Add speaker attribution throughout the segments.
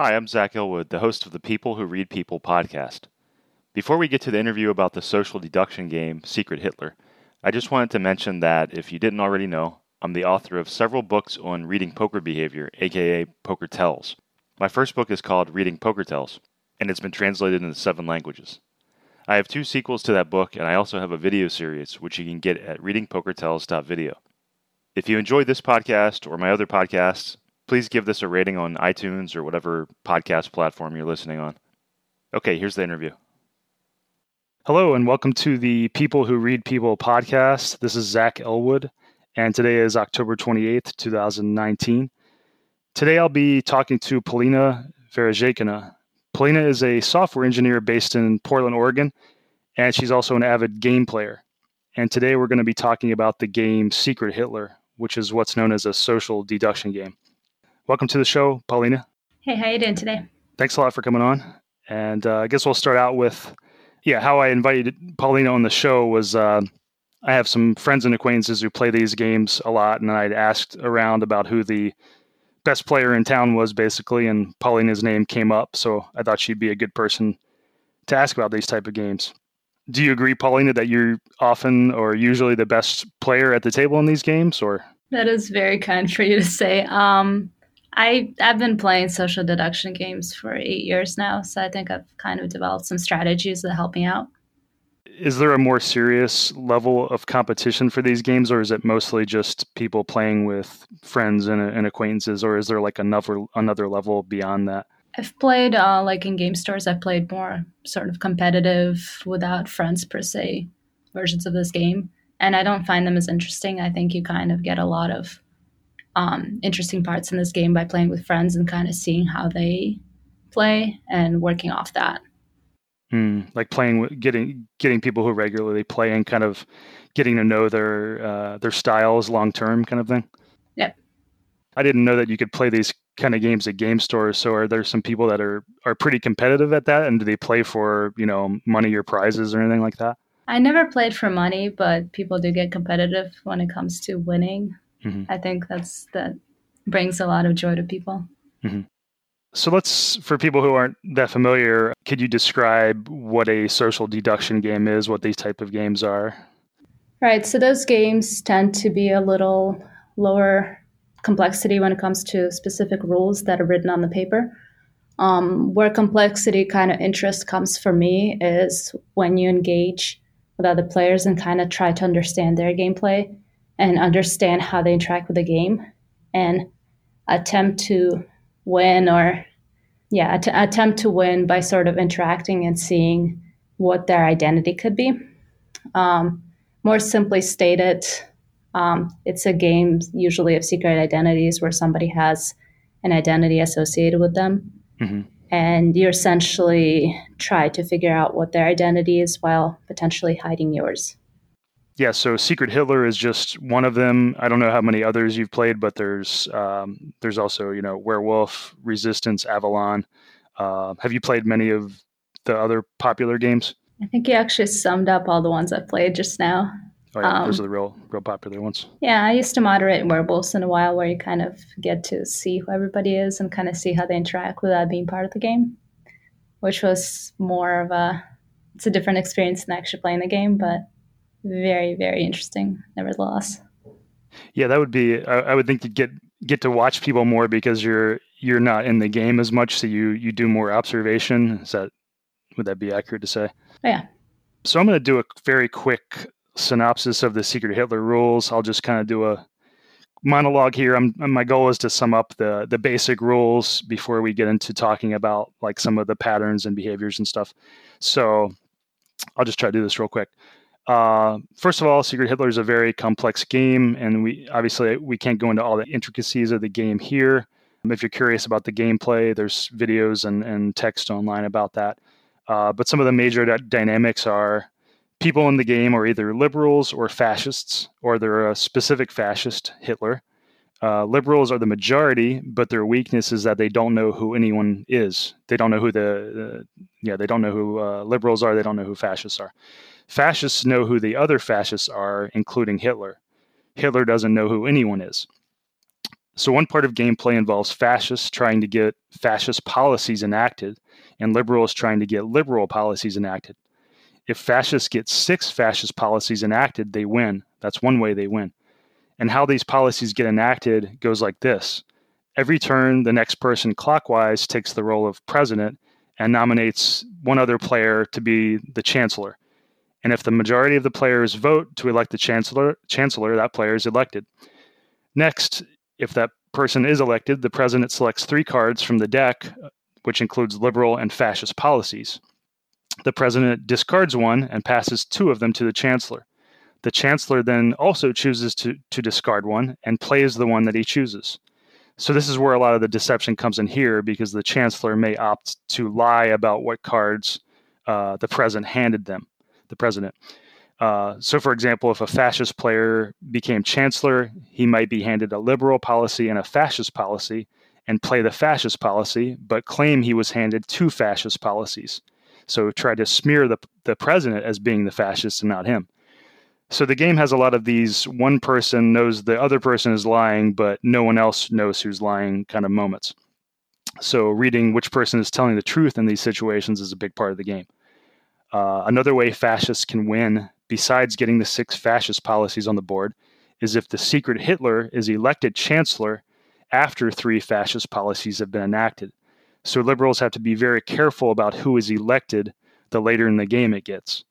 Speaker 1: Hi, I'm Zach Elwood, the host of the People Who Read People podcast. Before we get to the interview about the social deduction game Secret Hitler, I just wanted to mention that if you didn't already know, I'm the author of several books on reading poker behavior, aka Poker Tells. My first book is called Reading Poker Tells, and it's been translated into seven languages. I have two sequels to that book, and I also have a video series which you can get at readingpokertells.video. If you enjoyed this podcast or my other podcasts, please give this a rating on iTunes or whatever podcast platform you're listening on. Okay, here's the interview. Hello, and welcome to the People Who Read People podcast. This is Zach Elwood, and today is October 28th, 2019. Today I'll be talking to Polina Vereshchekina. Polina is a software engineer based in Portland, Oregon, and she's also an avid game player. And today we're going to be talking about the game Secret Hitler, which is what's known as a social deduction game. Welcome to the show, Paulina.
Speaker 2: Hey, how you doing today?
Speaker 1: Thanks a lot for coming on. And uh, I guess we'll start out with, yeah, how I invited Paulina on the show was uh, I have some friends and acquaintances who play these games a lot, and I'd asked around about who the best player in town was, basically, and Paulina's name came up, so I thought she'd be a good person to ask about these type of games. Do you agree, Paulina, that you're often or usually the best player at the table in these games, or?
Speaker 2: That is very kind for you to say. Um, I I've been playing social deduction games for eight years now, so I think I've kind of developed some strategies that help me out.
Speaker 1: Is there a more serious level of competition for these games, or is it mostly just people playing with friends and, and acquaintances, or is there like another another level beyond that?
Speaker 2: I've played uh, like in game stores. I've played more sort of competitive, without friends per se, versions of this game, and I don't find them as interesting. I think you kind of get a lot of um, interesting parts in this game by playing with friends and kind of seeing how they play and working off that.
Speaker 1: Hmm, like playing with getting getting people who regularly play and kind of getting to know their uh, their styles long term, kind of thing.
Speaker 2: Yep.
Speaker 1: I didn't know that you could play these kind of games at game stores. So are there some people that are are pretty competitive at that, and do they play for you know money or prizes or anything like that?
Speaker 2: I never played for money, but people do get competitive when it comes to winning. Mm-hmm. I think that's that brings a lot of joy to people.
Speaker 1: Mm-hmm. So let's, for people who aren't that familiar, could you describe what a social deduction game is, what these type of games are?
Speaker 2: Right. So those games tend to be a little lower complexity when it comes to specific rules that are written on the paper. Um, where complexity kind of interest comes for me is when you engage with other players and kind of try to understand their gameplay and understand how they interact with the game and attempt to win or yeah att- attempt to win by sort of interacting and seeing what their identity could be. Um, more simply stated um, it's a game usually of secret identities where somebody has an identity associated with them. Mm-hmm. and you essentially try to figure out what their identity is while potentially hiding yours
Speaker 1: yeah, so Secret Hitler is just one of them. I don't know how many others you've played, but there's um, there's also you know Werewolf, Resistance, Avalon. Uh, have you played many of the other popular games?
Speaker 2: I think you actually summed up all the ones I've played just now.
Speaker 1: Oh yeah, um, those are the real real popular ones.
Speaker 2: Yeah, I used to moderate Werewolves in a while, where you kind of get to see who everybody is and kind of see how they interact without being part of the game, which was more of a it's a different experience than actually playing the game, but very very interesting nevertheless.
Speaker 1: Yeah that would be I, I, would think you get get to watch people more because you're you're not in the game as much so you you do more observation. Is that would that be accurate to say?
Speaker 2: Oh, yeah.
Speaker 1: So i'm going to do a very quick synopsis of the secret hitler rules. I'll just kind of do a monologue here. I'm, my goal is to sum up the the basic rules before we get into talking about like some of the patterns and behaviors and stuff. So i'll just try to do this real quick uh, first of all, Secret Hitler is a very complex game, and we obviously we can't go into all the intricacies of the game here. If you're curious about the gameplay, there's videos and, and text online about that. Uh, but some of the major d- dynamics are people in the game are either liberals or fascists, or they're a specific fascist, Hitler. Uh, liberals are the majority, but their weakness is that they don't know who anyone is. They don't know who the, uh, yeah, they don't know who uh, liberals are. They don't know who fascists are. Fascists know who the other fascists are, including Hitler. Hitler doesn't know who anyone is. So, one part of gameplay involves fascists trying to get fascist policies enacted, and liberals trying to get liberal policies enacted. If fascists get six fascist policies enacted, they win. That's one way they win. And how these policies get enacted goes like this Every turn, the next person clockwise takes the role of president and nominates one other player to be the chancellor. And if the majority of the players vote to elect the chancellor, chancellor, that player is elected. Next, if that person is elected, the president selects three cards from the deck, which includes liberal and fascist policies. The president discards one and passes two of them to the chancellor. The chancellor then also chooses to, to discard one and plays the one that he chooses. So this is where a lot of the deception comes in here because the chancellor may opt to lie about what cards uh, the president handed them, the president. Uh, so, for example, if a fascist player became chancellor, he might be handed a liberal policy and a fascist policy and play the fascist policy, but claim he was handed two fascist policies. So, try to smear the, the president as being the fascist and not him. So the game has a lot of these one person knows the other person is lying, but no one else knows who's lying kind of moments. So reading which person is telling the truth in these situations is a big part of the game. Uh, another way fascists can win, besides getting the six fascist policies on the board, is if the secret Hitler is elected chancellor after three fascist policies have been enacted. So liberals have to be very careful about who is elected the later in the game it gets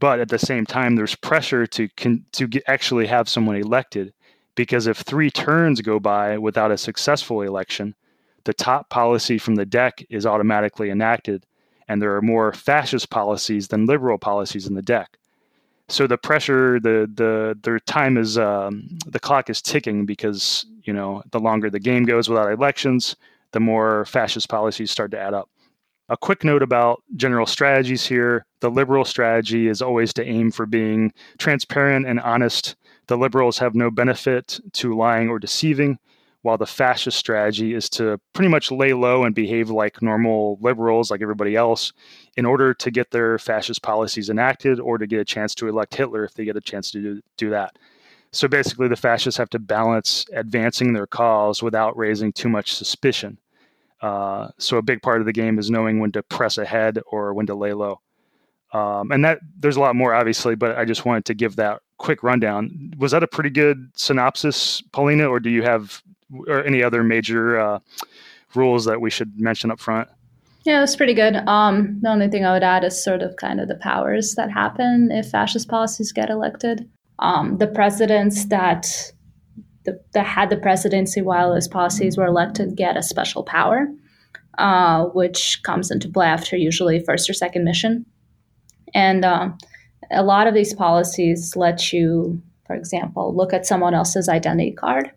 Speaker 1: but at the same time there's pressure to con- to get, actually have someone elected because if three turns go by without a successful election the top policy from the deck is automatically enacted and there are more fascist policies than liberal policies in the deck so the pressure the the their time is um, the clock is ticking because you know the longer the game goes without elections the more fascist policies start to add up a quick note about general strategies here. The liberal strategy is always to aim for being transparent and honest. The liberals have no benefit to lying or deceiving, while the fascist strategy is to pretty much lay low and behave like normal liberals, like everybody else, in order to get their fascist policies enacted or to get a chance to elect Hitler if they get a chance to do, do that. So basically, the fascists have to balance advancing their cause without raising too much suspicion. Uh, so a big part of the game is knowing when to press ahead or when to lay low. Um, and that there's a lot more obviously, but I just wanted to give that quick rundown. Was that a pretty good synopsis, Paulina, or do you have or any other major uh, rules that we should mention up front?
Speaker 2: Yeah, it was pretty good. Um, the only thing I would add is sort of kind of the powers that happen if fascist policies get elected. Um, the presidents that that had the presidency while those policies were elected get a special power, uh, which comes into play after usually first or second mission. And uh, a lot of these policies let you, for example, look at someone else's identity card,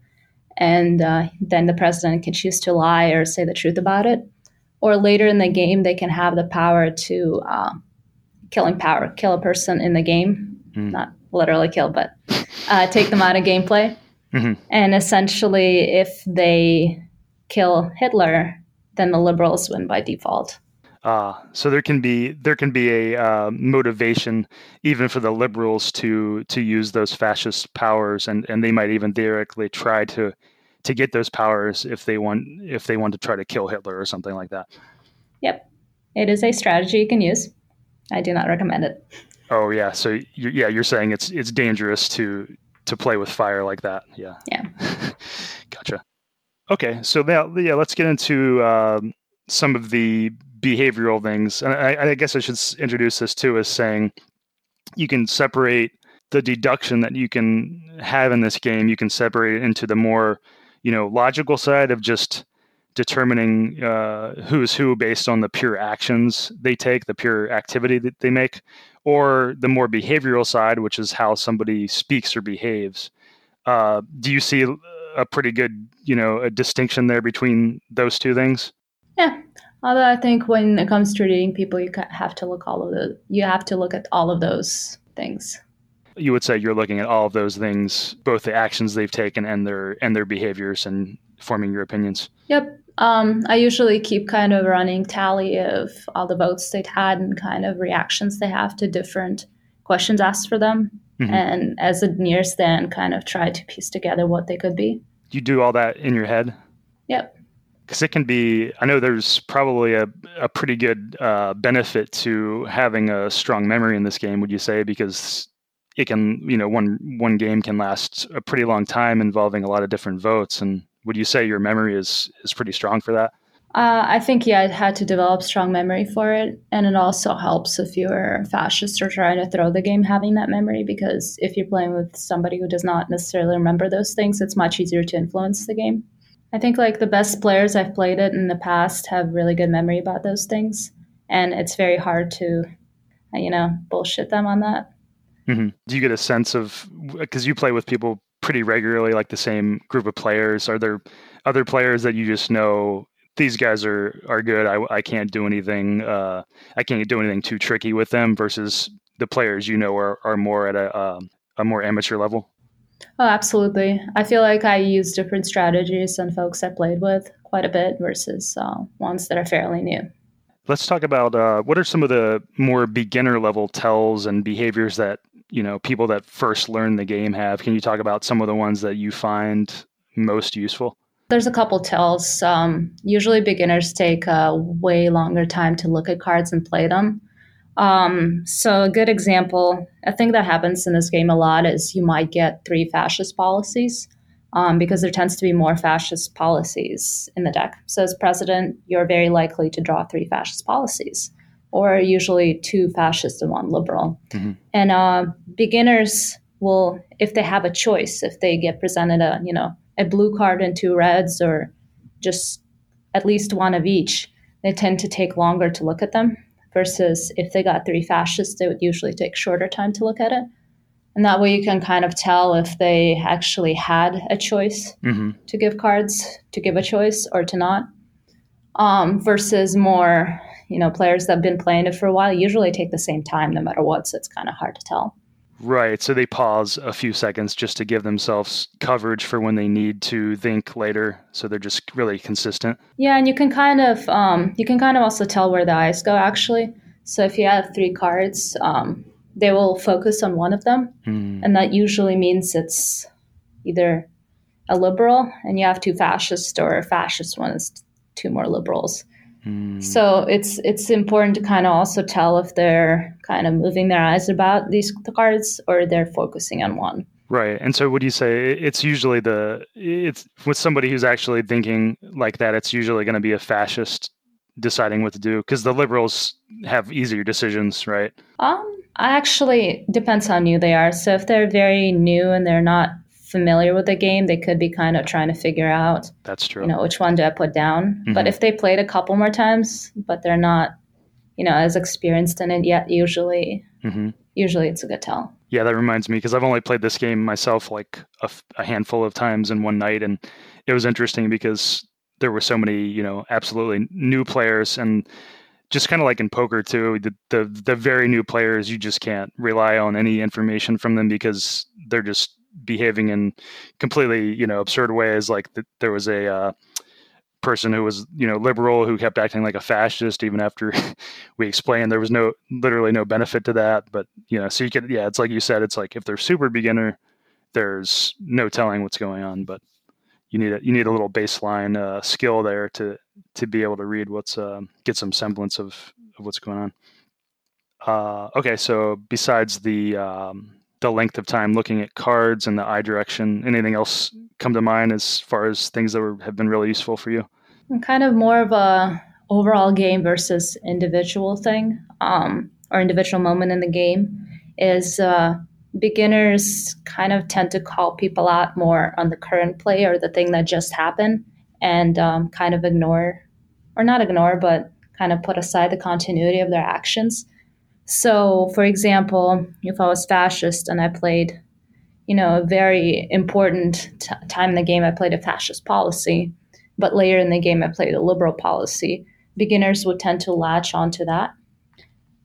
Speaker 2: and uh, then the president can choose to lie or say the truth about it. Or later in the game, they can have the power to uh, killing power, kill a person in the game, mm. not literally kill, but uh, take them out of gameplay. Mm-hmm. And essentially, if they kill Hitler, then the liberals win by default.
Speaker 1: Uh, so there can be there can be a uh, motivation even for the liberals to to use those fascist powers, and, and they might even theoretically try to to get those powers if they want if they want to try to kill Hitler or something like that.
Speaker 2: Yep, it is a strategy you can use. I do not recommend it.
Speaker 1: Oh yeah, so you're, yeah, you're saying it's it's dangerous to to play with fire like that. Yeah.
Speaker 2: Yeah.
Speaker 1: gotcha. Okay, so now yeah, let's get into um, some of the behavioral things, and I, I guess I should introduce this too as saying you can separate the deduction that you can have in this game. You can separate it into the more you know logical side of just determining uh, who's who based on the pure actions they take, the pure activity that they make, or the more behavioral side, which is how somebody speaks or behaves. Uh, do you see a pretty good, you know, a distinction there between those two things?
Speaker 2: Yeah. Although I think when it comes to reading people, you have to look all of the you have to look at all of those things.
Speaker 1: You would say you're looking at all of those things, both the actions they've taken and their and their behaviors, and forming your opinions.
Speaker 2: Yep. Um, I usually keep kind of running tally of all the votes they've had and kind of reactions they have to different questions asked for them. Mm-hmm. And as it nears then, kind of try to piece together what they could be.
Speaker 1: you do all that in your head?
Speaker 2: Yep.
Speaker 1: Because it can be, I know there's probably a, a pretty good uh, benefit to having a strong memory in this game, would you say? Because it can, you know, one one game can last a pretty long time involving a lot of different votes. And would you say your memory is is pretty strong for that?
Speaker 2: Uh, I think yeah, I had to develop strong memory for it, and it also helps if you're fascist or trying to throw the game having that memory because if you're playing with somebody who does not necessarily remember those things, it's much easier to influence the game. I think like the best players I've played it in the past have really good memory about those things, and it's very hard to, you know, bullshit them on that.
Speaker 1: Mm-hmm. Do you get a sense of because you play with people pretty regularly, like the same group of players? Are there other players that you just know these guys are are good. I, I can't do anything. Uh, I can't do anything too tricky with them. Versus the players you know are, are more at a um, a more amateur level.
Speaker 2: Oh, absolutely. I feel like I use different strategies than folks I played with quite a bit versus uh, ones that are fairly new.
Speaker 1: Let's talk about uh, what are some of the more beginner level tells and behaviors that you know people that first learn the game have. Can you talk about some of the ones that you find most useful?
Speaker 2: There's a couple tells. Um, usually, beginners take a way longer time to look at cards and play them. Um, so, a good example, a thing that happens in this game a lot is you might get three fascist policies um, because there tends to be more fascist policies in the deck. So, as president, you're very likely to draw three fascist policies, or usually two fascist and one liberal. Mm-hmm. And uh, beginners will, if they have a choice, if they get presented a you know a blue card and two reds or just at least one of each, they tend to take longer to look at them versus if they got three fascists, they would usually take shorter time to look at it. And that way you can kind of tell if they actually had a choice mm-hmm. to give cards, to give a choice or to not. Um, versus more, you know, players that have been playing it for a while usually take the same time no matter what, so it's kind of hard to tell.
Speaker 1: Right. So they pause a few seconds just to give themselves coverage for when they need to think later. So they're just really consistent.
Speaker 2: Yeah, and you can kind of um, you can kind of also tell where the eyes go actually. So if you have three cards, um, they will focus on one of them, mm. and that usually means it's either a liberal, and you have two fascists, or a fascist one is two more liberals. Hmm. So it's it's important to kind of also tell if they're kind of moving their eyes about these cards or they're focusing on one.
Speaker 1: Right. And so would you say it's usually the it's with somebody who's actually thinking like that it's usually going to be a fascist deciding what to do because the liberals have easier decisions, right?
Speaker 2: Um actually depends how new they are. So if they're very new and they're not familiar with the game, they could be kind of trying to figure out.
Speaker 1: That's true.
Speaker 2: You know, which one do I put down? Mm-hmm. But if they played a couple more times, but they're not, you know, as experienced in it yet, usually, mm-hmm. usually it's a good tell.
Speaker 1: Yeah, that reminds me because I've only played this game myself like a, a handful of times in one night, and it was interesting because there were so many, you know, absolutely new players and just kind of like in poker too the, the the very new players you just can't rely on any information from them because they're just behaving in completely you know absurd ways like the, there was a uh, person who was you know liberal who kept acting like a fascist even after we explained there was no literally no benefit to that but you know so you could yeah it's like you said it's like if they're super beginner there's no telling what's going on but you need a you need a little baseline uh, skill there to to be able to read what's uh, get some semblance of, of what's going on. Uh, okay so besides the um, the length of time looking at cards and the eye direction. Anything else come to mind as far as things that were, have been really useful for you?
Speaker 2: Kind of more of a overall game versus individual thing, um, or individual moment in the game is uh, beginners kind of tend to call people out more on the current play or the thing that just happened, and um, kind of ignore, or not ignore, but kind of put aside the continuity of their actions so, for example, if I was fascist and I played, you know, a very important t- time in the game, I played a fascist policy, but later in the game, I played a liberal policy, beginners would tend to latch onto that.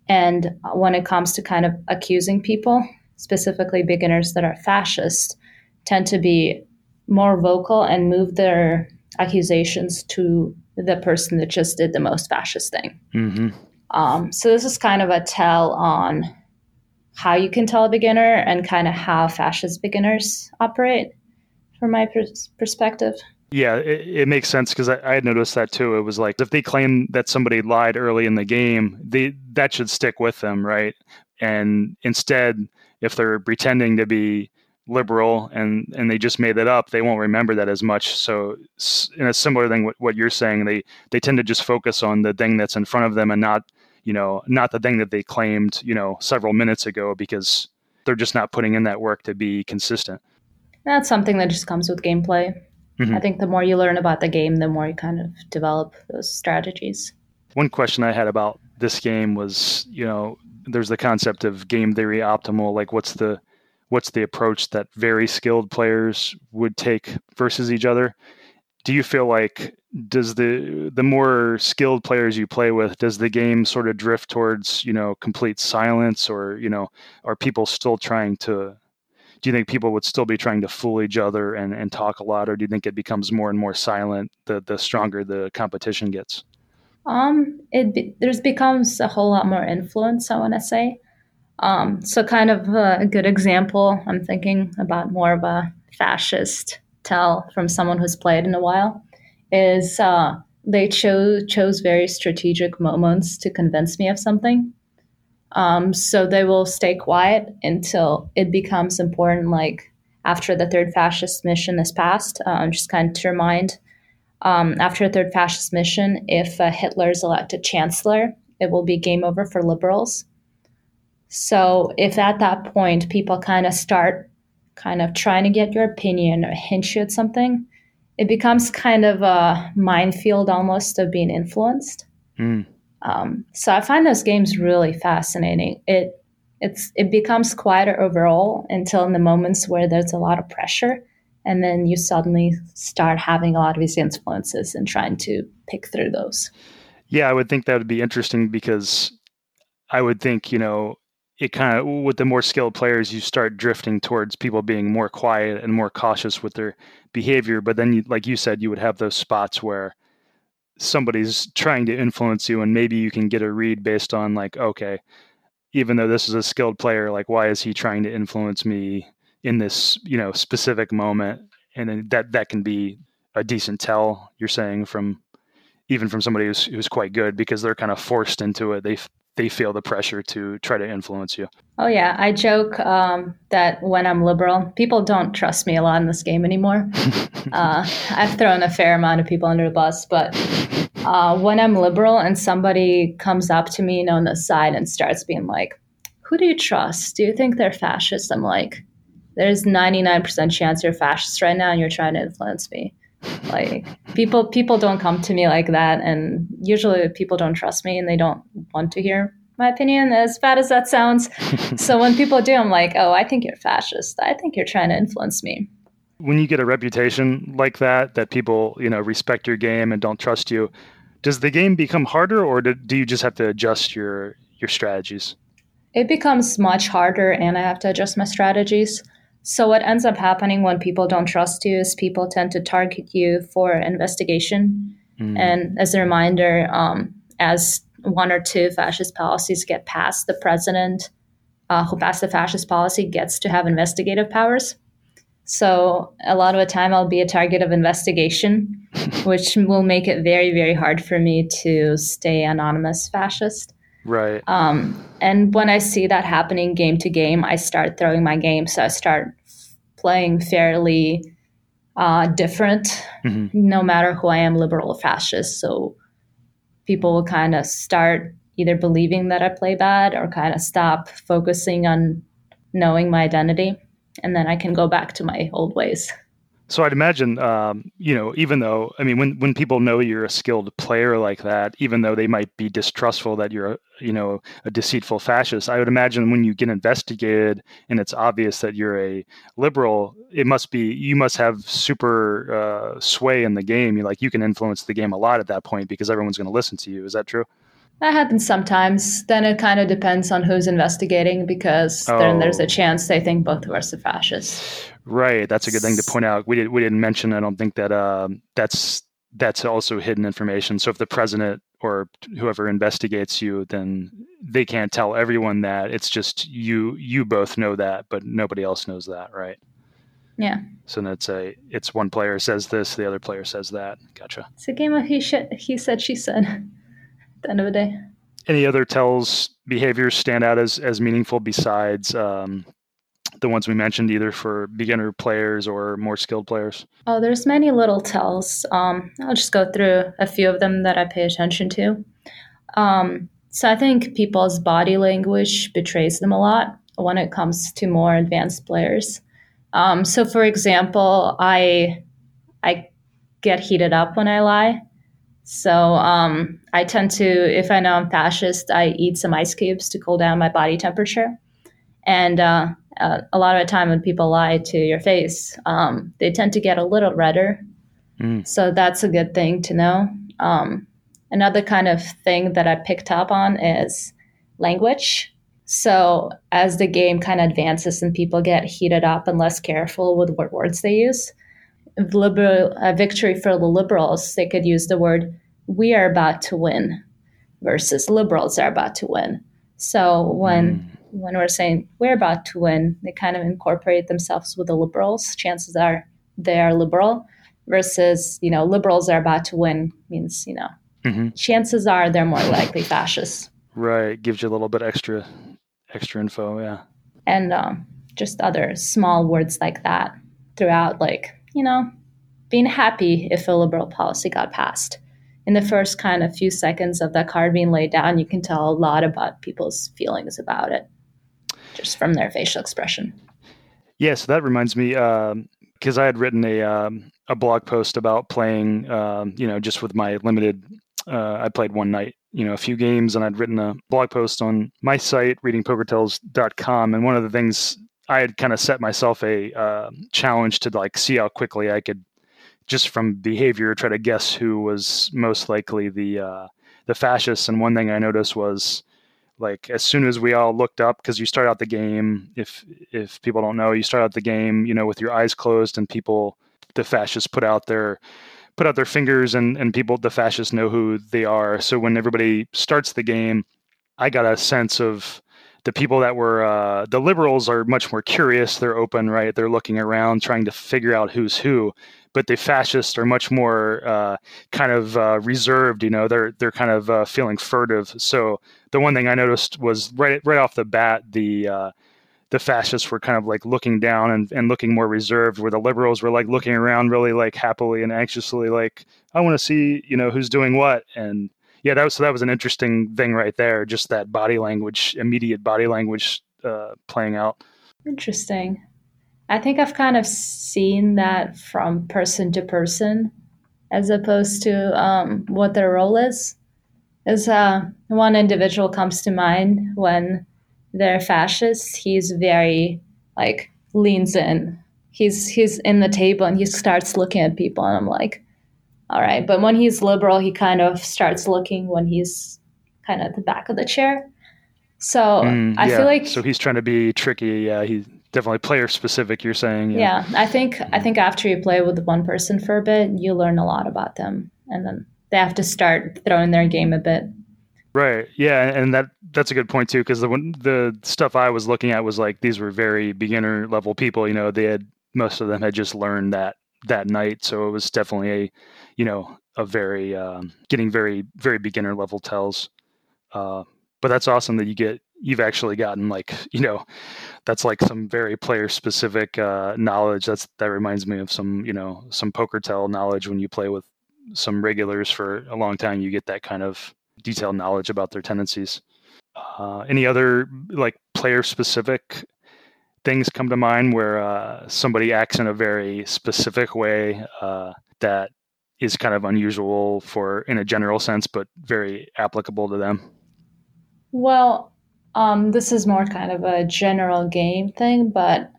Speaker 2: And when it comes to kind of accusing people, specifically beginners that are fascist, tend to be more vocal and move their accusations to the person that just did the most fascist thing. Mm-hmm. Um, so this is kind of a tell on how you can tell a beginner and kind of how fascist beginners operate. from my pers- perspective.
Speaker 1: Yeah, it, it makes sense because I, I, had noticed that too. It was like if they claim that somebody lied early in the game, they that should stick with them, right? And instead, if they're pretending to be liberal and and they just made it up, they won't remember that as much. So, in a similar thing, what, what you're saying, they they tend to just focus on the thing that's in front of them and not you know not the thing that they claimed you know several minutes ago because they're just not putting in that work to be consistent.
Speaker 2: That's something that just comes with gameplay. Mm-hmm. I think the more you learn about the game, the more you kind of develop those strategies.
Speaker 1: One question I had about this game was, you know, there's the concept of game theory optimal. Like, what's the what's the approach that very skilled players would take versus each other? Do you feel like does the the more skilled players you play with does the game sort of drift towards you know complete silence or you know are people still trying to do you think people would still be trying to fool each other and, and talk a lot, or do you think it becomes more and more silent the, the stronger the competition gets?
Speaker 2: Um, it be, there's becomes a whole lot more influence. I want to say. Um, so kind of a good example. I'm thinking about more of a fascist tell from someone who's played in a while. Is uh, they chose chose very strategic moments to convince me of something. Um, so they will stay quiet until it becomes important, like after the third fascist mission is passed. Um, just kind of to remind, um, after the third fascist mission, if uh, Hitler is elected chancellor, it will be game over for liberals. So if at that point people kind of start kind of trying to get your opinion or hint you at something, it becomes kind of a minefield almost of being influenced. Mm. Um, so I find those games really fascinating. It it's it becomes quieter overall until in the moments where there's a lot of pressure, and then you suddenly start having a lot of these influences and trying to pick through those.
Speaker 1: Yeah, I would think that would be interesting because I would think you know it kind of with the more skilled players you start drifting towards people being more quiet and more cautious with their behavior but then you, like you said you would have those spots where somebody's trying to influence you and maybe you can get a read based on like okay even though this is a skilled player like why is he trying to influence me in this you know specific moment? And then that that can be a decent tell you're saying from even from somebody who's who's quite good because they're kind of forced into it. They they feel the pressure to try to influence you.
Speaker 2: Oh yeah, I joke um, that when I'm liberal, people don't trust me a lot in this game anymore. uh, I've thrown a fair amount of people under the bus, but uh, when I'm liberal and somebody comes up to me on the side and starts being like, "Who do you trust? Do you think they're fascist?" I'm like, "There's 99% chance you're fascist right now, and you're trying to influence me." Like people people don't come to me like that and usually people don't trust me and they don't want to hear my opinion as bad as that sounds. So when people do i'm like oh i think you're fascist. I think you're trying to influence me.
Speaker 1: When you get a reputation like that that people you know respect your game and don't trust you does the game become harder or do, do you just have to adjust your your strategies?
Speaker 2: It becomes much harder and i have to adjust my strategies so, what ends up happening when people don't trust you is people tend to target you for investigation. Mm. And as a reminder, um, as one or two fascist policies get passed, the president uh, who passed the fascist policy gets to have investigative powers. So, a lot of the time, I'll be a target of investigation, which will make it very, very hard for me to stay anonymous fascist.
Speaker 1: Right. Um,
Speaker 2: and when I see that happening game to game, I start throwing my game. So I start playing fairly uh, different, mm-hmm. no matter who I am, liberal or fascist. So people will kind of start either believing that I play bad or kind of stop focusing on knowing my identity. And then I can go back to my old ways.
Speaker 1: So I'd imagine, um, you know, even though I mean, when when people know you're a skilled player like that, even though they might be distrustful that you're, a, you know, a deceitful fascist, I would imagine when you get investigated and it's obvious that you're a liberal, it must be you must have super uh, sway in the game. You like you can influence the game a lot at that point because everyone's going to listen to you. Is that true?
Speaker 2: That happens sometimes. Then it kind of depends on who's investigating because oh. then there's a chance they think both of us are fascists.
Speaker 1: Right. That's a good thing to point out. We did we didn't mention. I don't think that um, that's that's also hidden information. So if the president or whoever investigates you, then they can't tell everyone that. It's just you you both know that, but nobody else knows that, right?
Speaker 2: Yeah.
Speaker 1: So it's a it's one player says this, the other player says that. Gotcha.
Speaker 2: It's a game of he sh- he said she said. At the end of the day.
Speaker 1: Any other tells behaviors stand out as as meaningful besides um, the ones we mentioned, either for beginner players or more skilled players?
Speaker 2: Oh, there's many little tells. Um, I'll just go through a few of them that I pay attention to. Um, so I think people's body language betrays them a lot when it comes to more advanced players. Um, so, for example, I I get heated up when I lie. So um, I tend to, if I know I'm fascist, I eat some ice cubes to cool down my body temperature. And uh, uh, a lot of the time when people lie to your face, um, they tend to get a little redder. Mm. So that's a good thing to know. Um, another kind of thing that I picked up on is language. So as the game kind of advances and people get heated up and less careful with what words they use, liberal a victory for the liberals, they could use the word "we are about to win" versus "liberals are about to win." So when mm when we're saying we're about to win, they kind of incorporate themselves with the liberals. Chances are they are liberal versus, you know, liberals are about to win means, you know, mm-hmm. chances are they're more likely fascists.
Speaker 1: Right. Gives you a little bit extra, extra info. Yeah.
Speaker 2: And um, just other small words like that throughout, like, you know, being happy if a liberal policy got passed. In the first kind of few seconds of that card being laid down, you can tell a lot about people's feelings about it just from their facial expression.
Speaker 1: Yeah, so that reminds me because um, I had written a um, a blog post about playing, um, you know, just with my limited. Uh, I played one night, you know, a few games, and I'd written a blog post on my site, readingpokertells.com, and one of the things I had kind of set myself a uh, challenge to like see how quickly I could, just from behavior, try to guess who was most likely the uh, the fascists. And one thing I noticed was like as soon as we all looked up because you start out the game if if people don't know you start out the game you know with your eyes closed and people the fascists put out their put out their fingers and and people the fascists know who they are so when everybody starts the game i got a sense of the people that were uh, the liberals are much more curious they're open right they're looking around trying to figure out who's who but the fascists are much more uh, kind of uh, reserved. You know, they're they're kind of uh, feeling furtive. So the one thing I noticed was right right off the bat the uh, the fascists were kind of like looking down and, and looking more reserved, where the liberals were like looking around really like happily and anxiously, like I want to see you know who's doing what. And yeah, that was so that was an interesting thing right there. Just that body language, immediate body language uh, playing out.
Speaker 2: Interesting. I think I've kind of seen that from person to person as opposed to um, what their role is. As uh, one individual comes to mind when they're fascist, he's very like leans in. He's he's in the table and he starts looking at people, and I'm like, all right. But when he's liberal, he kind of starts looking when he's kind of at the back of the chair. So mm, I
Speaker 1: yeah.
Speaker 2: feel like
Speaker 1: so he's trying to be tricky. Yeah, he definitely player specific you're saying
Speaker 2: yeah. yeah. i think i think after you play with one person for a bit you learn a lot about them and then they have to start throwing their game a bit.
Speaker 1: Right. Yeah and that that's a good point too because the the stuff i was looking at was like these were very beginner level people you know they had most of them had just learned that that night. So it was definitely a you know a very um, getting very very beginner level tells. Uh, but that's awesome that you get you've actually gotten like you know that's like some very player specific uh, knowledge. That's that reminds me of some you know some poker tell knowledge when you play with some regulars for a long time you get that kind of detailed knowledge about their tendencies. Uh, any other like player specific things come to mind where uh, somebody acts in a very specific way uh, that is kind of unusual for in a general sense but very applicable to them?
Speaker 2: Well um, this is more kind of a general game thing, but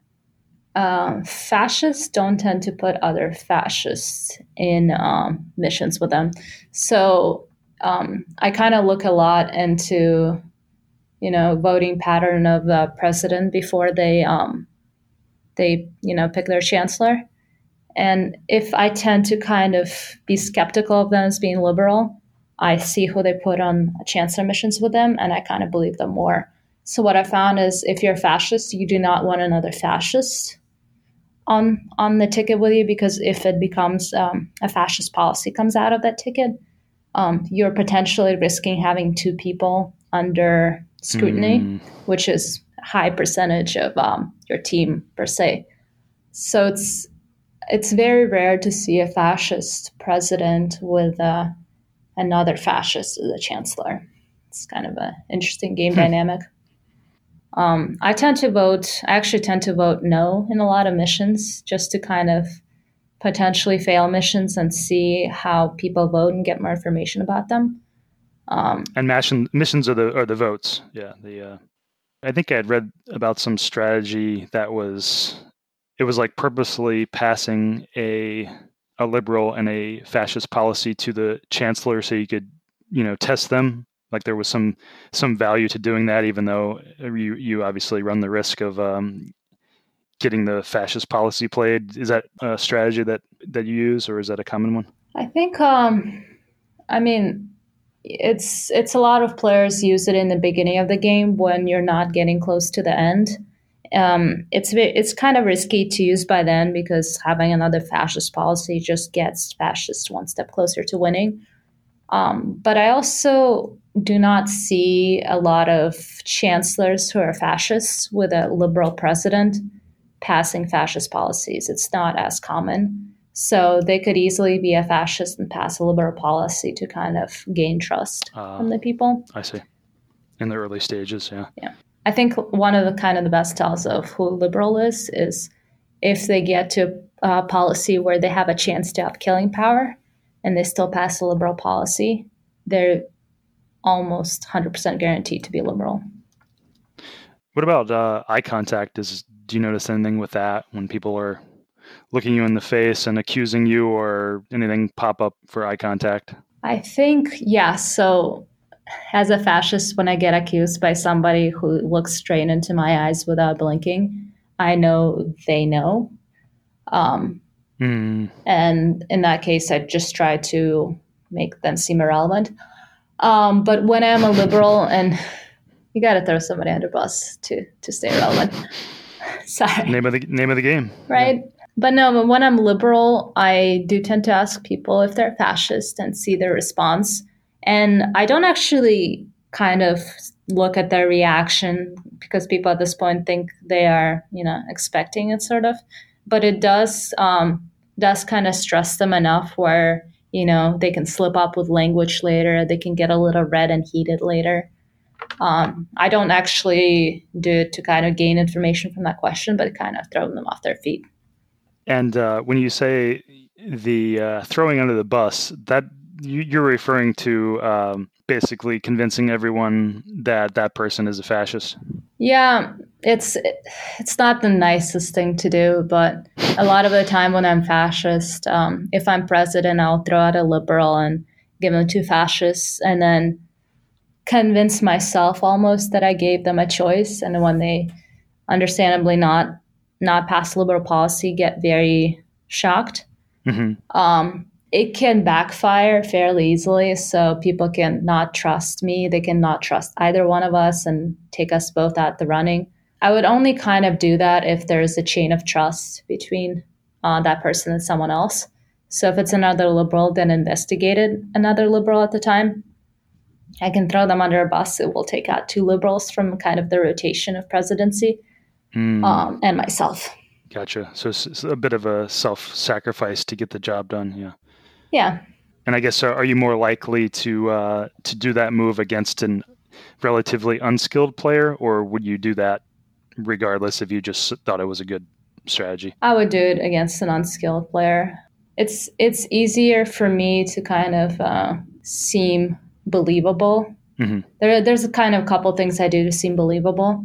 Speaker 2: um, fascists don't tend to put other fascists in um, missions with them. So um, I kind of look a lot into, you know, voting pattern of the president before they um, they you know pick their chancellor. And if I tend to kind of be skeptical of them as being liberal, I see who they put on chancellor missions with them, and I kind of believe them more. So what I found is, if you're a fascist, you do not want another fascist on on the ticket with you because if it becomes um, a fascist policy comes out of that ticket, um, you're potentially risking having two people under scrutiny, mm. which is a high percentage of um, your team per se. So it's it's very rare to see a fascist president with uh, another fascist as a chancellor. It's kind of an interesting game hmm. dynamic. Um, I tend to vote, I actually tend to vote no in a lot of missions just to kind of potentially fail missions and see how people vote and get more information about them.
Speaker 1: Um, and mission, missions are the are the votes. Yeah, the uh, I think I had read about some strategy that was it was like purposely passing a a liberal and a fascist policy to the chancellor so you could you know test them like there was some some value to doing that even though you you obviously run the risk of um, getting the fascist policy played. Is that a strategy that that you use or is that a common one?
Speaker 2: I think um i mean it's it's a lot of players use it in the beginning of the game when you're not getting close to the end. Um, it's it's kind of risky to use by then because having another fascist policy just gets fascists one step closer to winning. Um, but I also do not see a lot of chancellors who are fascists with a liberal president passing fascist policies. It's not as common. So they could easily be a fascist and pass a liberal policy to kind of gain trust uh, from the people.
Speaker 1: I see. In the early stages, yeah.
Speaker 2: Yeah. I think one of the kind of the best tells of who liberal is is if they get to a policy where they have a chance to have killing power and they still pass a liberal policy, they're almost 100% guaranteed to be liberal.
Speaker 1: What about uh, eye contact? Is do you notice anything with that when people are looking you in the face and accusing you, or anything pop up for eye contact?
Speaker 2: I think yeah. So as a fascist, when I get accused by somebody who looks straight into my eyes without blinking, I know they know. Um, mm. And in that case, I just try to make them seem irrelevant. Um, but when I'm a liberal, and you got to throw somebody under bus to to stay relevant. Sorry.
Speaker 1: Name of the name of the game.
Speaker 2: Right. Yeah. But no, but when I'm liberal, I do tend to ask people if they're fascist and see their response. And I don't actually kind of look at their reaction because people at this point think they are, you know, expecting it sort of. But it does um, does kind of stress them enough where you know they can slip up with language later. They can get a little red and heated later. Um, I don't actually do it to kind of gain information from that question, but kind of throw them off their feet.
Speaker 1: And uh, when you say the uh, throwing under the bus, that you're referring to um, basically convincing everyone that that person is a fascist.
Speaker 2: Yeah, it's it's not the nicest thing to do, but a lot of the time when I'm fascist, um, if I'm president, I'll throw out a liberal and give them two fascists, and then convince myself almost that I gave them a choice. And when they, understandably not not pass liberal policy, get very shocked. Mm-hmm. Um, it can backfire fairly easily. So people can not trust me. They can not trust either one of us and take us both out the running. I would only kind of do that if there's a chain of trust between uh, that person and someone else. So if it's another liberal, then investigated another liberal at the time. I can throw them under a bus. It will take out two liberals from kind of the rotation of presidency mm. um, and myself.
Speaker 1: Gotcha. So it's a bit of a self sacrifice to get the job done. Yeah.
Speaker 2: Yeah.
Speaker 1: And I guess are you more likely to uh, to do that move against an relatively unskilled player, or would you do that regardless if you just thought it was a good strategy?
Speaker 2: I would do it against an unskilled player. It's it's easier for me to kind of uh, seem believable. Mm-hmm. There, there's a kind of couple things I do to seem believable,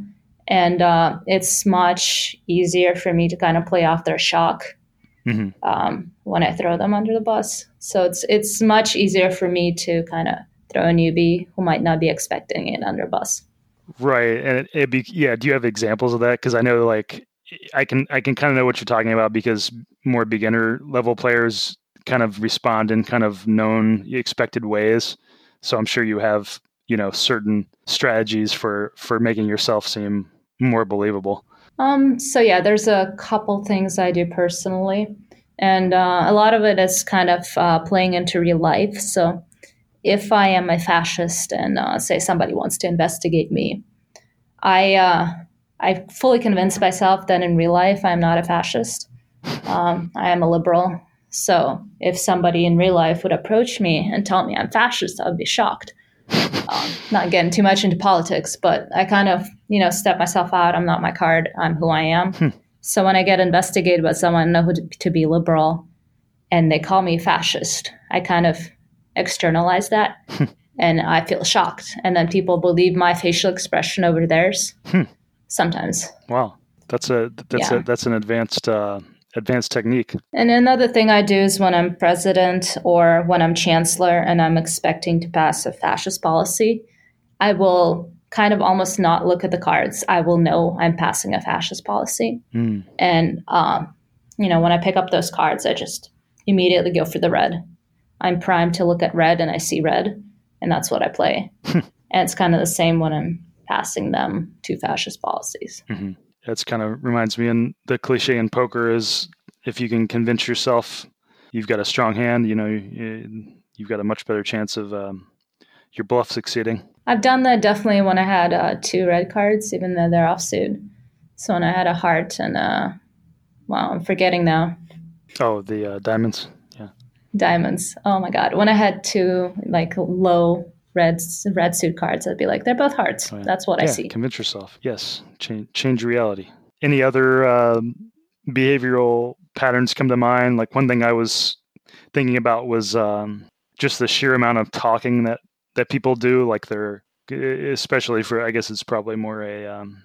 Speaker 2: and uh, it's much easier for me to kind of play off their shock mm-hmm. um, when I throw them under the bus. So it's it's much easier for me to kind of throw a newbie who might not be expecting it under bus.
Speaker 1: Right, and it, be yeah. Do you have examples of that? Because I know like I can I can kind of know what you're talking about because more beginner level players kind of respond in kind of known expected ways. So I'm sure you have you know certain strategies for for making yourself seem more believable.
Speaker 2: Um, so yeah, there's a couple things I do personally, and uh, a lot of it is kind of uh, playing into real life. So if I am a fascist and uh, say somebody wants to investigate me, I uh, I fully convinced myself that in real life I'm not a fascist. Um, I am a liberal. So if somebody in real life would approach me and tell me I'm fascist, I would be shocked. Um, not getting too much into politics, but I kind of, you know, step myself out. I'm not my card. I'm who I am. Hmm. So when I get investigated by someone, I know who to, to be liberal, and they call me fascist, I kind of externalize that, and I feel shocked. And then people believe my facial expression over theirs. Hmm. Sometimes.
Speaker 1: Wow, that's a that's yeah. a that's an advanced uh, advanced technique.
Speaker 2: And another thing I do is when I'm president or when I'm chancellor and I'm expecting to pass a fascist policy, I will kind of almost not look at the cards. I will know I'm passing a fascist policy. Mm. And, um, you know, when I pick up those cards, I just immediately go for the red. I'm primed to look at red and I see red, and that's what I play. and it's kind of the same when I'm passing them two fascist policies. Mm-hmm.
Speaker 1: It's kind of reminds me and the cliche in poker is if you can convince yourself you've got a strong hand you know you've got a much better chance of um, your bluff succeeding.
Speaker 2: I've done that definitely when i had uh, two red cards even though they're offsuit so when i had a heart and uh well i'm forgetting now.
Speaker 1: Oh the uh, diamonds
Speaker 2: diamonds oh my god when i had two like low red red suit cards, I'd be like, they're both hearts. Oh, yeah. That's what
Speaker 1: yeah,
Speaker 2: I see.
Speaker 1: Convince yourself. Yes, change change reality. Any other um, behavioral patterns come to mind? Like one thing I was thinking about was um, just the sheer amount of talking that that people do. Like they're especially for I guess it's probably more a um,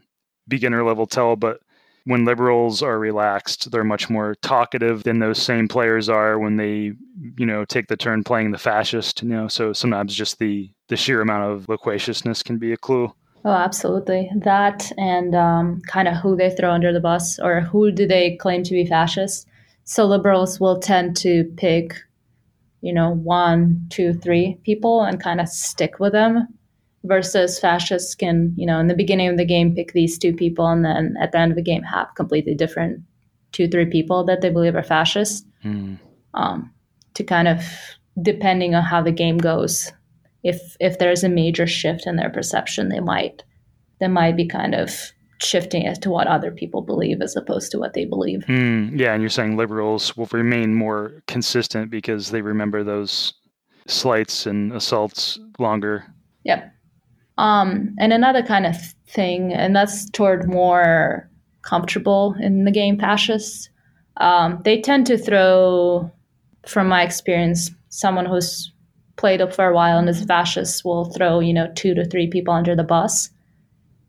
Speaker 1: beginner level tell, but when liberals are relaxed, they're much more talkative than those same players are when they, you know, take the turn playing the fascist. You know, so sometimes just the the sheer amount of loquaciousness can be a clue.
Speaker 2: Oh, absolutely. That and um, kind of who they throw under the bus or who do they claim to be fascist. So liberals will tend to pick, you know, one, two, three people and kind of stick with them versus fascists can, you know, in the beginning of the game pick these two people and then at the end of the game have completely different two, three people that they believe are fascist. Mm. Um, to kind of depending on how the game goes, if if there's a major shift in their perception, they might they might be kind of shifting it to what other people believe as opposed to what they believe.
Speaker 1: Mm, yeah, and you're saying liberals will remain more consistent because they remember those slights and assaults longer.
Speaker 2: Yep. Um, and another kind of thing, and that's toward more comfortable in the game fascists. Um, they tend to throw, from my experience, someone who's played up for a while and is fascist will throw, you know, two to three people under the bus.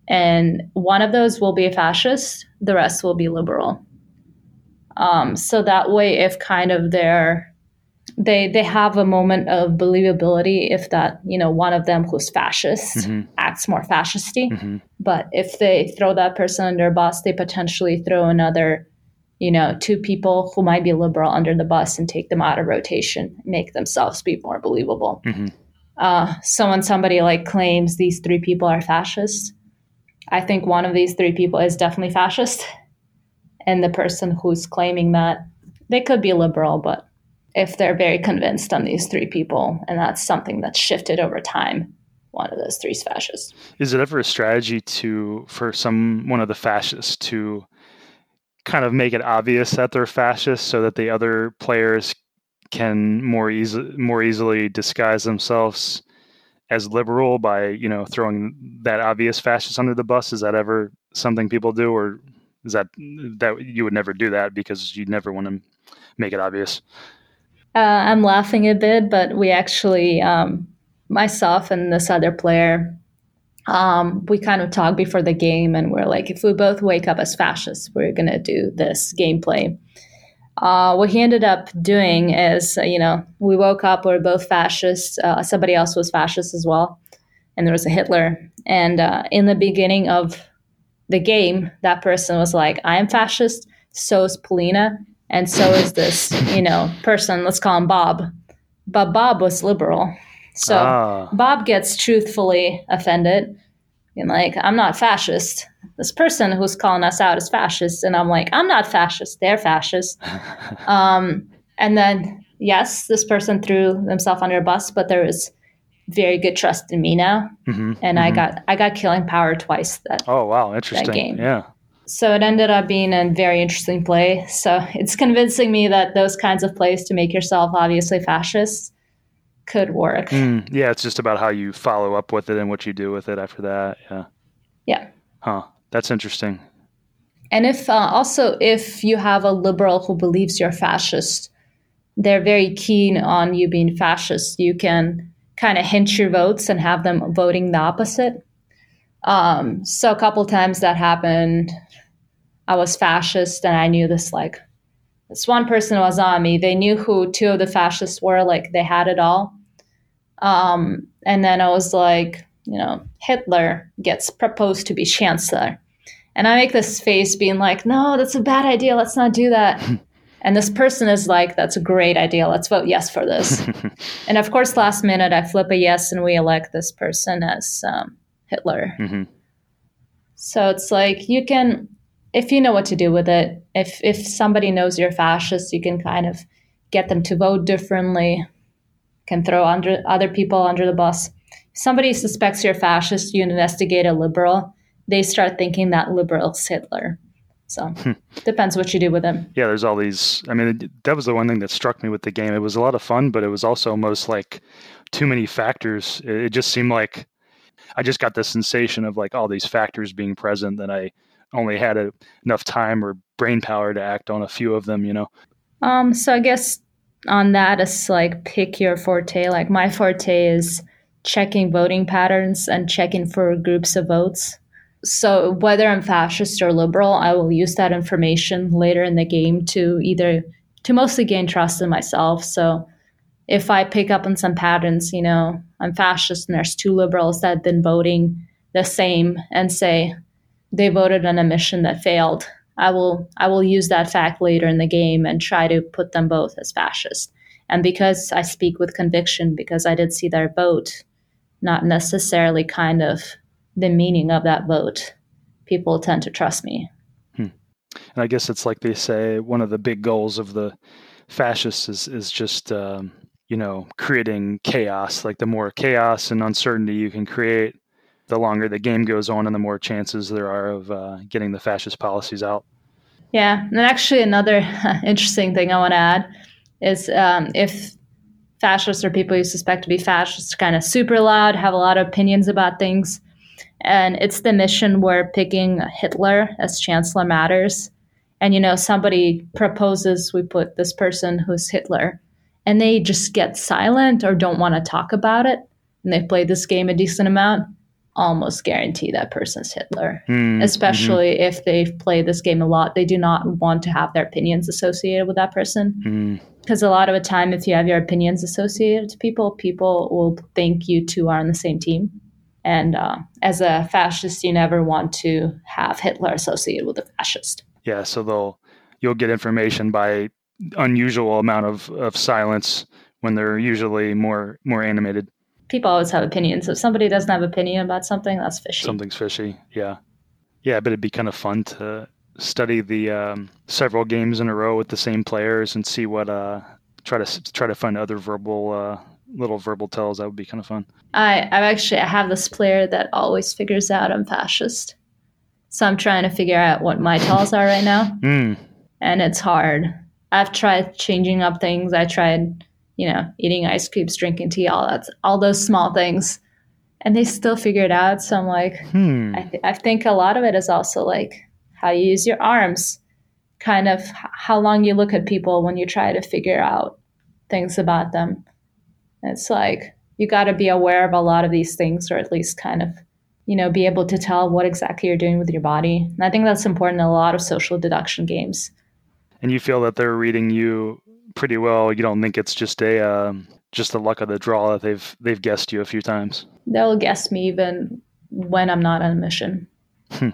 Speaker 2: And one of those will be a fascist, the rest will be liberal. Um, so that way, if kind of their they they have a moment of believability if that you know one of them who's fascist mm-hmm. acts more fascisty mm-hmm. but if they throw that person under a bus they potentially throw another you know two people who might be liberal under the bus and take them out of rotation make themselves be more believable mm-hmm. uh, so when somebody like claims these three people are fascists i think one of these three people is definitely fascist and the person who's claiming that they could be liberal but if they're very convinced on these three people, and that's something that's shifted over time. One of those three is fascist.
Speaker 1: Is it ever a strategy to for some one of the fascists to kind of make it obvious that they're fascists so that the other players can more easy more easily disguise themselves as liberal by you know throwing that obvious fascist under the bus? Is that ever something people do, or is that that you would never do that because you'd never want to make it obvious?
Speaker 2: Uh, I'm laughing a bit, but we actually, um, myself and this other player, um, we kind of talked before the game, and we're like, if we both wake up as fascists, we're gonna do this gameplay. Uh, what he ended up doing is, uh, you know, we woke up, we are both fascists. Uh, somebody else was fascist as well, and there was a Hitler. And uh, in the beginning of the game, that person was like, "I am fascist." So is Polina, and so is this, you know, person. Let's call him Bob. But Bob was liberal, so ah. Bob gets truthfully offended. And like, I'm not fascist. this person who's calling us out as fascists, and I'm like, I'm not fascist. They're fascist. um, and then yes, this person threw themselves under a bus, but there was very good trust in me now,
Speaker 1: mm-hmm,
Speaker 2: and
Speaker 1: mm-hmm.
Speaker 2: I got I got killing power twice. That
Speaker 1: oh wow, interesting.
Speaker 2: game.
Speaker 1: Yeah.
Speaker 2: So it ended up being a very interesting play. So it's convincing me that those kinds of plays to make yourself obviously fascist could work.
Speaker 1: Mm, yeah, it's just about how you follow up with it and what you do with it after that. Yeah.
Speaker 2: Yeah.
Speaker 1: Huh. That's interesting.
Speaker 2: And if uh, also if you have a liberal who believes you're fascist, they're very keen on you being fascist. You can kind of hint your votes and have them voting the opposite. Um, so a couple times that happened. I was fascist, and I knew this like this one person was on me. They knew who two of the fascists were. Like they had it all. Um, and then I was like, you know, Hitler gets proposed to be chancellor. And I make this face being like, no, that's a bad idea. Let's not do that. and this person is like, that's a great idea. Let's vote yes for this. and of course, last minute, I flip a yes and we elect this person as um, Hitler.
Speaker 1: Mm-hmm.
Speaker 2: So it's like you can, if you know what to do with it, if, if somebody knows you're fascist, you can kind of get them to vote differently, can throw under other people under the bus. If somebody suspects you're fascist, you investigate a liberal they start thinking that liberal's Hitler. So depends what you do with them.
Speaker 1: Yeah, there's all these. I mean, it, that was the one thing that struck me with the game. It was a lot of fun, but it was also almost like too many factors. It, it just seemed like I just got the sensation of like all these factors being present that I only had a, enough time or brain power to act on a few of them. You know.
Speaker 2: Um. So I guess on that, it's like pick your forte. Like my forte is checking voting patterns and checking for groups of votes so whether I'm fascist or liberal, I will use that information later in the game to either to mostly gain trust in myself. So if I pick up on some patterns, you know, I'm fascist and there's two liberals that have been voting the same and say they voted on a mission that failed, I will I will use that fact later in the game and try to put them both as fascist. And because I speak with conviction, because I did see their vote, not necessarily kind of the meaning of that vote, people tend to trust me.
Speaker 1: Hmm. And I guess it's like they say one of the big goals of the fascists is is just um, you know creating chaos. Like the more chaos and uncertainty you can create, the longer the game goes on, and the more chances there are of uh, getting the fascist policies out.
Speaker 2: Yeah, and actually another interesting thing I want to add is um, if fascists or people you suspect to be fascists kind of super loud, have a lot of opinions about things and it's the mission where picking Hitler as chancellor matters. And you know, somebody proposes we put this person who's Hitler, and they just get silent or don't want to talk about it, and they've played this game a decent amount. Almost guarantee that person's Hitler,
Speaker 1: mm,
Speaker 2: especially mm-hmm. if they've played this game a lot. They do not want to have their opinions associated with that person. Because
Speaker 1: mm.
Speaker 2: a lot of the time, if you have your opinions associated to people, people will think you two are on the same team. And uh, as a fascist, you never want to have Hitler associated with a fascist.
Speaker 1: Yeah, so they'll you'll get information by unusual amount of, of silence when they're usually more more animated.
Speaker 2: People always have opinions. If somebody doesn't have opinion about something, that's fishy.
Speaker 1: Something's fishy. Yeah, yeah, but it'd be kind of fun to study the um, several games in a row with the same players and see what uh try to try to find other verbal uh, little verbal tells. That would be kind of fun.
Speaker 2: I I actually I have this player that always figures out I'm fascist, so I'm trying to figure out what my tells are right now,
Speaker 1: mm.
Speaker 2: and it's hard. I've tried changing up things. I tried, you know, eating ice cubes, drinking tea, all that, all those small things, and they still figure it out. So I'm like,
Speaker 1: hmm.
Speaker 2: I, th- I think a lot of it is also like how you use your arms, kind of how long you look at people when you try to figure out things about them. It's like you got to be aware of a lot of these things, or at least kind of, you know, be able to tell what exactly you're doing with your body. And I think that's important in a lot of social deduction games.
Speaker 1: And you feel that they're reading you pretty well. You don't think it's just a um, just the luck of the draw that they've they've guessed you a few times.
Speaker 2: They'll guess me even when I'm not on a mission.
Speaker 1: Hmm.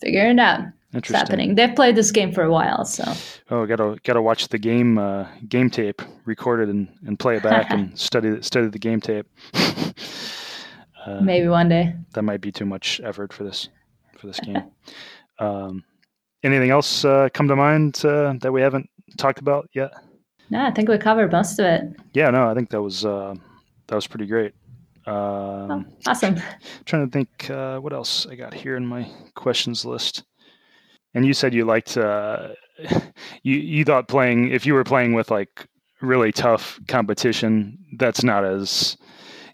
Speaker 2: Figure it out. It's happening. They've played this game for a while, so.
Speaker 1: Oh, gotta gotta watch the game uh, game tape, record it and, and play it back and study study the game tape.
Speaker 2: uh, Maybe one day.
Speaker 1: That might be too much effort for this for this game. um, anything else uh, come to mind uh, that we haven't talked about yet?
Speaker 2: No, I think we covered most of it.
Speaker 1: Yeah, no, I think that was uh, that was pretty great. Um,
Speaker 2: oh, awesome.
Speaker 1: Trying to think uh, what else I got here in my questions list. And you said you liked uh, you you thought playing if you were playing with like really tough competition, that's not as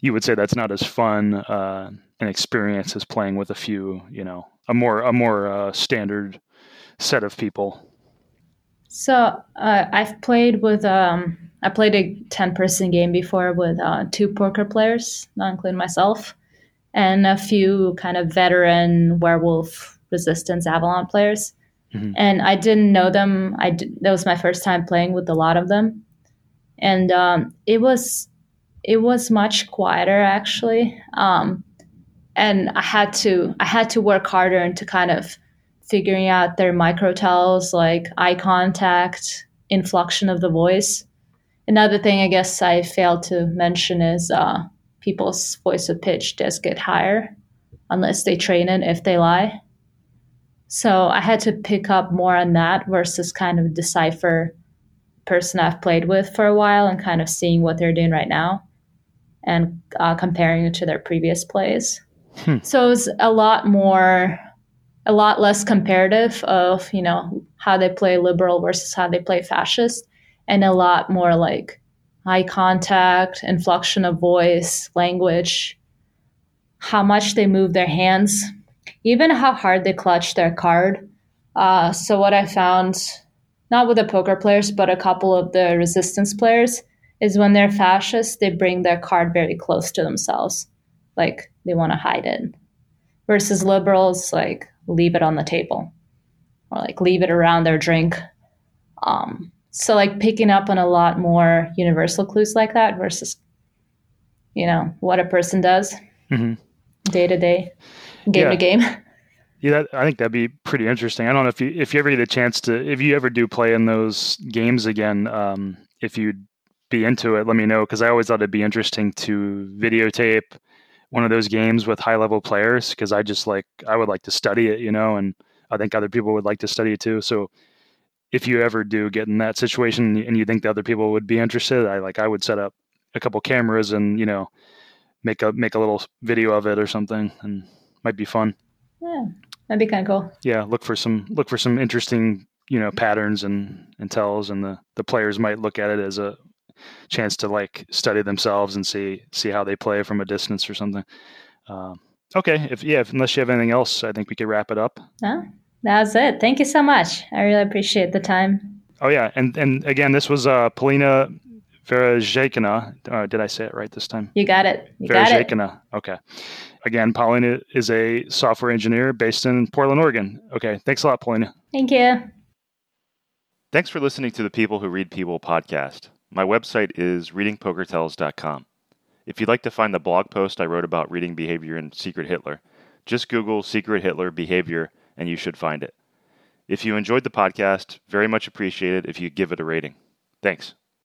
Speaker 1: you would say that's not as fun uh, an experience as playing with a few, you know, a more a more uh, standard set of people.
Speaker 2: So uh, I've played with um, I played a ten person game before with uh, two poker players, not including myself, and a few kind of veteran werewolf resistance Avalon players. Mm-hmm. And I didn't know them. I did, that was my first time playing with a lot of them, and um, it was it was much quieter actually. Um, and I had to I had to work harder and to kind of figuring out their micro tells like eye contact, inflection of the voice. Another thing I guess I failed to mention is uh, people's voice of pitch does get higher unless they train it if they lie. So I had to pick up more on that versus kind of decipher person I've played with for a while and kind of seeing what they're doing right now and uh, comparing it to their previous plays. Hmm. So it's a lot more, a lot less comparative of you know how they play liberal versus how they play fascist, and a lot more like eye contact, inflection of voice, language, how much they move their hands, even how hard they clutch their card. Uh, so what I found, not with the poker players, but a couple of the resistance players, is when they're fascist, they bring their card very close to themselves like they want to hide it versus liberals like leave it on the table. Or like leave it around their drink. Um, so like picking up on a lot more universal clues like that versus you know what a person does. Mm-hmm. day to day game yeah. to game.
Speaker 1: Yeah that, i think that'd be pretty interesting. I don't know if you if you ever get a chance to if you ever do play in those games again um, if you'd be into it let me know because i always thought it'd be interesting to videotape one of those games with high level players because I just like I would like to study it, you know, and I think other people would like to study it too. So if you ever do get in that situation and you think the other people would be interested, I like I would set up a couple cameras and you know make a make a little video of it or something, and might be fun.
Speaker 2: Yeah, that'd be kind of cool.
Speaker 1: Yeah, look for some look for some interesting you know patterns and and tells, and the the players might look at it as a chance to like study themselves and see see how they play from a distance or something. Um, okay, if yeah, if, unless you have anything else, I think we could wrap it up.
Speaker 2: No, that was it. Thank you so much. I really appreciate the time.
Speaker 1: Oh yeah, and and again, this was uh, Polina Verejkina. Uh, did I say it right this time?
Speaker 2: You got it. You got.
Speaker 1: Okay. Again, Paulina is a software engineer based in Portland, Oregon. Okay. Thanks a lot, Paulina.
Speaker 2: Thank you.
Speaker 3: Thanks for listening to the People Who Read People podcast. My website is readingpokertells.com. If you'd like to find the blog post I wrote about reading behavior in Secret Hitler, just Google Secret Hitler behavior and you should find it. If you enjoyed the podcast, very much appreciate it if you give it a rating. Thanks.